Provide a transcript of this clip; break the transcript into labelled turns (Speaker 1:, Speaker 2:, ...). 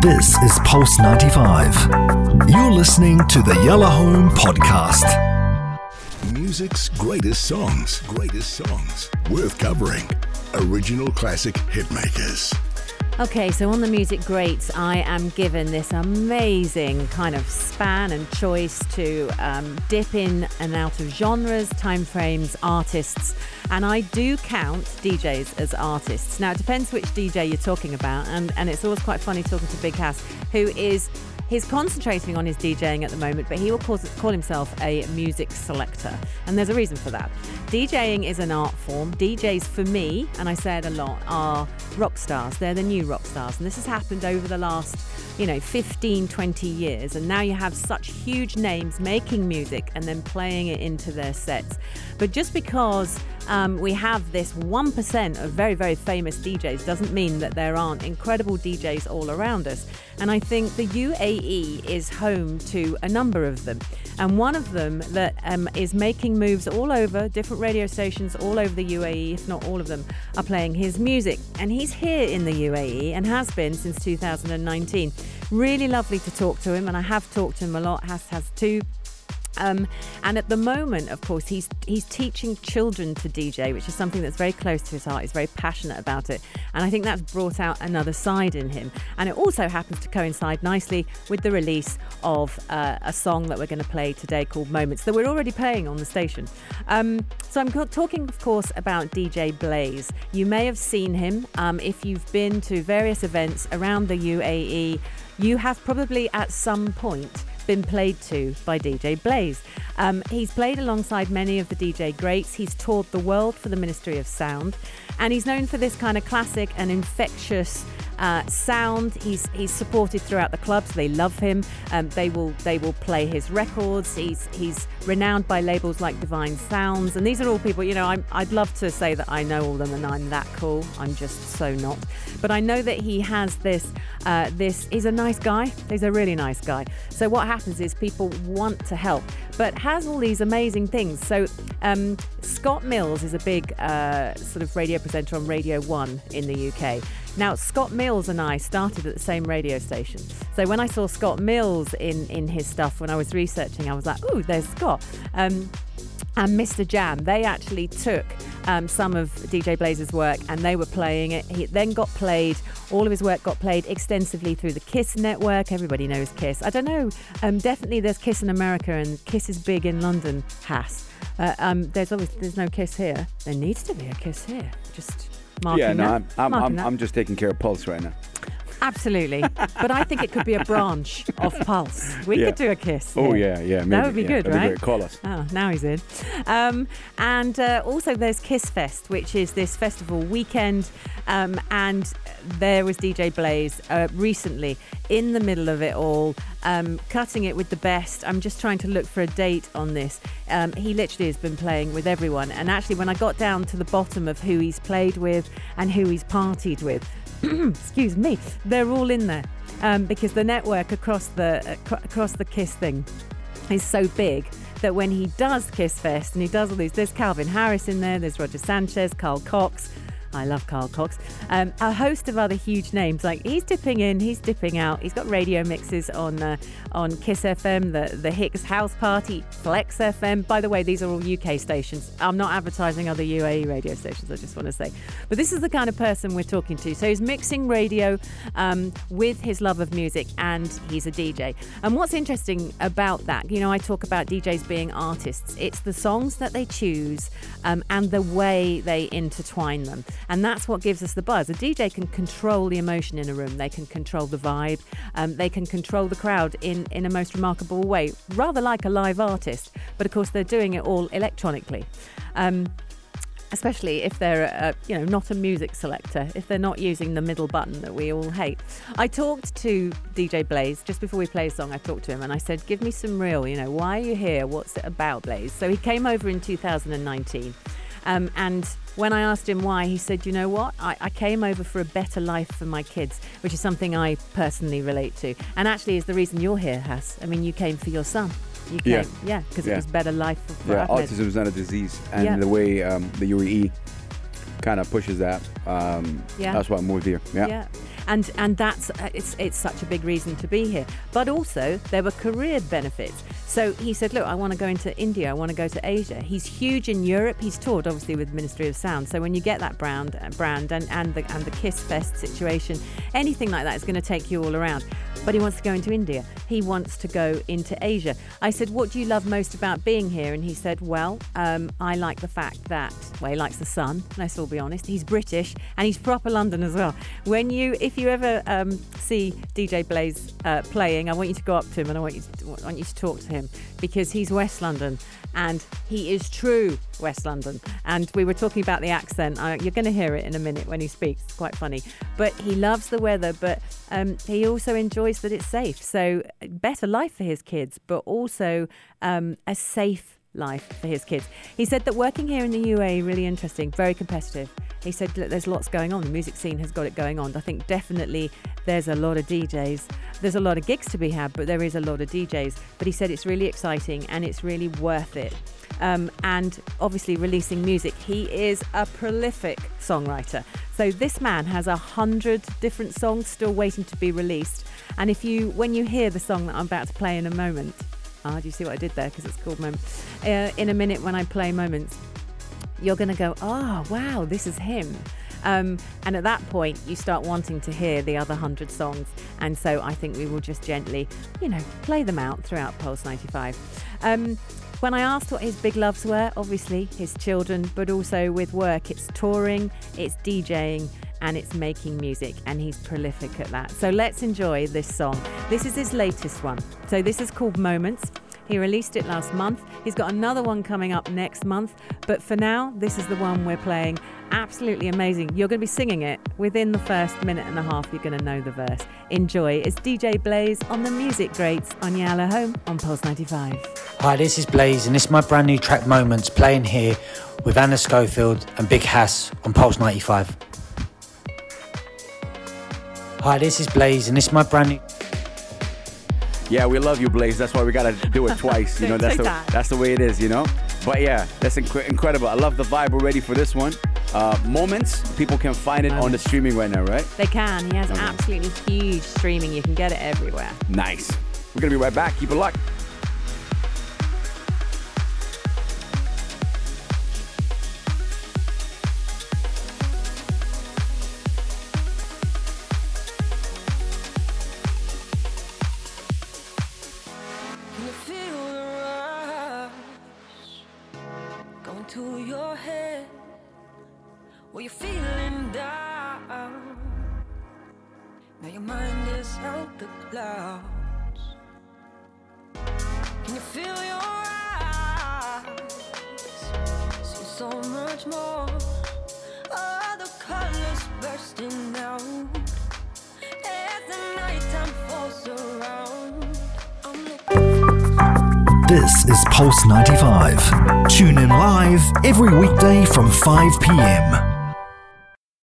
Speaker 1: This is Pulse 95. You're listening to the Yala Home Podcast.
Speaker 2: Music's greatest songs, greatest songs, worth covering. Original classic hitmakers.
Speaker 3: Okay, so on the music greats, I am given this amazing kind of span and choice to um, dip in and out of genres, timeframes, artists, and I do count DJs as artists. Now, it depends which DJ you're talking about, and, and it's always quite funny talking to Big House, who is He's concentrating on his DJing at the moment, but he will call, call, himself a music selector. And there's a reason for that. DJing is an art form. DJs, for me, and I say it a lot, are rock stars. They're the new rock stars. And this has happened over the last, you know, 15, 20 years. And now you have such huge names making music and then playing it into their sets. But just because um, we have this 1% of very, very famous DJs doesn't mean that there aren't incredible DJs all around us. And I think the UAE is home to a number of them. And one of them that um, is making moves all over, different radio stations all over the UAE, if not all of them, are playing his music. And he's here in the UAE and has been since 2019. Really lovely to talk to him, and I have talked to him a lot, has, has too. Um, and at the moment, of course, he's he's teaching children to DJ, which is something that's very close to his heart. He's very passionate about it, and I think that's brought out another side in him. And it also happens to coincide nicely with the release of uh, a song that we're going to play today called "Moments" that we're already playing on the station. Um, so I'm talking, of course, about DJ Blaze. You may have seen him um, if you've been to various events around the UAE. You have probably at some point been played to by DJ Blaze. Um, he's played alongside many of the DJ greats. He's toured the world for the Ministry of Sound, and he's known for this kind of classic and infectious uh, sound. He's he's supported throughout the clubs. They love him. Um, they will they will play his records. He's he's renowned by labels like Divine Sounds, and these are all people. You know, i would love to say that I know all them and I'm that cool. I'm just so not. But I know that he has this uh, this. He's a nice guy. He's a really nice guy. So what happens is people want to help, but has all these amazing things. So um, Scott Mills is a big uh, sort of radio presenter on Radio One in the UK. Now, Scott Mills and I started at the same radio station. So when I saw Scott Mills in, in his stuff when I was researching, I was like, ooh, there's Scott. Um, and Mr. Jam, they actually took um, some of DJ Blaze's work and they were playing it. He then got played, all of his work got played extensively through the Kiss network. Everybody knows Kiss. I don't know, um, definitely there's Kiss in America and Kiss is big in London, Hass. Uh, um, there's obviously there's no Kiss here. There needs to be a Kiss here. Just marking
Speaker 4: yeah, no,
Speaker 3: that.
Speaker 4: I'm, I'm, I'm. I'm just taking care of Pulse right now.
Speaker 3: Absolutely. but I think it could be a branch of Pulse. We
Speaker 4: Yeah.
Speaker 3: could do a kiss.
Speaker 4: Oh yeah, yeah. Maybe,
Speaker 3: That would be good, right?
Speaker 4: Be. Call us.
Speaker 3: Oh, now he's in. Um, and uh, also, there's Kiss Fest, which is this festival weekend. Um, and there was DJ Blaze uh, recently in the middle of it all, um, cutting it with the best. I'm just trying to look for a date on this. Um, he literally has been playing with everyone. And actually, when I got down to the bottom of who he's played with and who he's partied with, excuse me, they're all in there um, because the network across the uh, across the Kiss thing is so big that when he does Kiss Fest and he does all these, there's Calvin Harris in there, there's Roger Sanchez, Carl Cox. I love Carl Cox. Um, a host of other huge names. Like he's dipping in, he's dipping out. He's got radio mixes on uh, on Kiss FM, the the Hicks House Party, Flex FM. By the way, these are all UK stations. I'm not advertising other UAE radio stations. I just want to say, but this is the kind of person we're talking to. So he's mixing radio um, with his love of music, and he's a DJ. And what's interesting about that, you know, I talk about DJs being artists. It's the songs that they choose um, and the way they intertwine them. And that's what gives us the buzz. A DJ can control the emotion in a room, they can control the vibe, um, they can control the crowd in, in a most remarkable way, rather like a live artist. But of course, they're doing it all electronically. Um, especially if they're uh, you know not a music selector if they're not using the middle button that we all hate. I talked to dj blaze just before we play a song. I talked to him and i said give me some real you know why are you here? What's it about blaze? So he came over in 2019 um, and when I asked him why, he said, You know what? I, I came over for a better life for my kids, which is something I personally relate to. And actually, is the reason you're here, Hass. I mean, you came for your son. You
Speaker 4: Yeah.
Speaker 3: came, yeah, because it
Speaker 4: Yeah.
Speaker 3: was better life for, for
Speaker 4: Yeah,
Speaker 3: Ahmed.
Speaker 4: autism is not a disease, and
Speaker 3: Yeah.
Speaker 4: the way um, the UAE kind of pushes that, um,
Speaker 3: Yeah.
Speaker 4: that's why I moved here. Yeah.
Speaker 3: And and that's uh, it's it's such a big reason to be here. But also there were career benefits. So he said, look, I want to go into India. I want to go to Asia. He's huge in Europe. He's toured obviously with Ministry of Sound. So when you get that brand, uh, brand and and the and the Kiss Fest situation, anything like that is going to take you all around. But he wants to go into India. He wants to go into Asia. I said, what do you love most about being here? And he said, well, um, I like the fact that well, he likes the sun. Let's all be honest. He's British and he's proper London as well. When you, if you ever um, see DJ Blaze uh, playing, I want you to go up to him and I want you to, want you to talk to him because he's West London and he is true West London. And we were talking about the accent. Uh, you're going to hear it in a minute when he speaks. It's quite funny. But he loves the weather, but um, he also enjoys that it's safe. So, better life for his kids, but also um, a safe life for his kids. He said that working here in the UAE really interesting, very competitive. He said that there's lots going on. The music scene has got it going on. I think definitely there's a lot of DJs. There's a lot of gigs to be had, but there is a lot of DJs. But he said it's really exciting and it's really worth it. Um, and obviously releasing music. He is a prolific songwriter. So this man has a hundred different songs still waiting to be released. And if you, when you hear the song that I'm about to play in a moment, Ah, do you see what I did there? Because it's called Moments. Uh, in a minute, when I play Moments, you're going to go, oh, wow, this is him. Um, and at that point, you start wanting to hear the other hundred songs. And so I think we will just gently, you know, play them out throughout Pulse 95. Um, when I asked what his big loves were, obviously his children, but also with work, it's touring, it's DJing, and it's making music, and he's prolific at that. So let's enjoy this song. This is his latest one. So this is called Moments. He released it last month. He's got another one coming up next month. But for now, this is the one we're playing. Absolutely amazing. You're going to be singing it within the first minute and a half. You're going to know the verse. Enjoy. It's DJ Blaze on the Music Greats on Yala Home on Pulse 95.
Speaker 5: Hi, this is Blaze, and this is my brand new track Moments playing here with Anna Schofield and Big Hass on Pulse 95. Hi, this is Blaze, and this is my brand new.
Speaker 4: Yeah, we love you, Blaze. That's why we gotta do it twice. You know, that's the
Speaker 3: that.
Speaker 4: that's the way it is. You know. But yeah, that's inc- incredible. I love the vibe. We're ready for this one. Uh, Moments. People can find it on the streaming right now, right?
Speaker 3: They can. He has
Speaker 4: Okay.
Speaker 3: absolutely huge streaming. You can get it everywhere.
Speaker 4: Nice. We're gonna be right back. Keep it locked.
Speaker 6: Were you feeling down? Now your mind is out the clouds. Can you feel your eyes? See so much more. The colors bursting out as the nighttime falls around.
Speaker 1: This is Pulse 95. Tune in live every weekday from 5 p.m.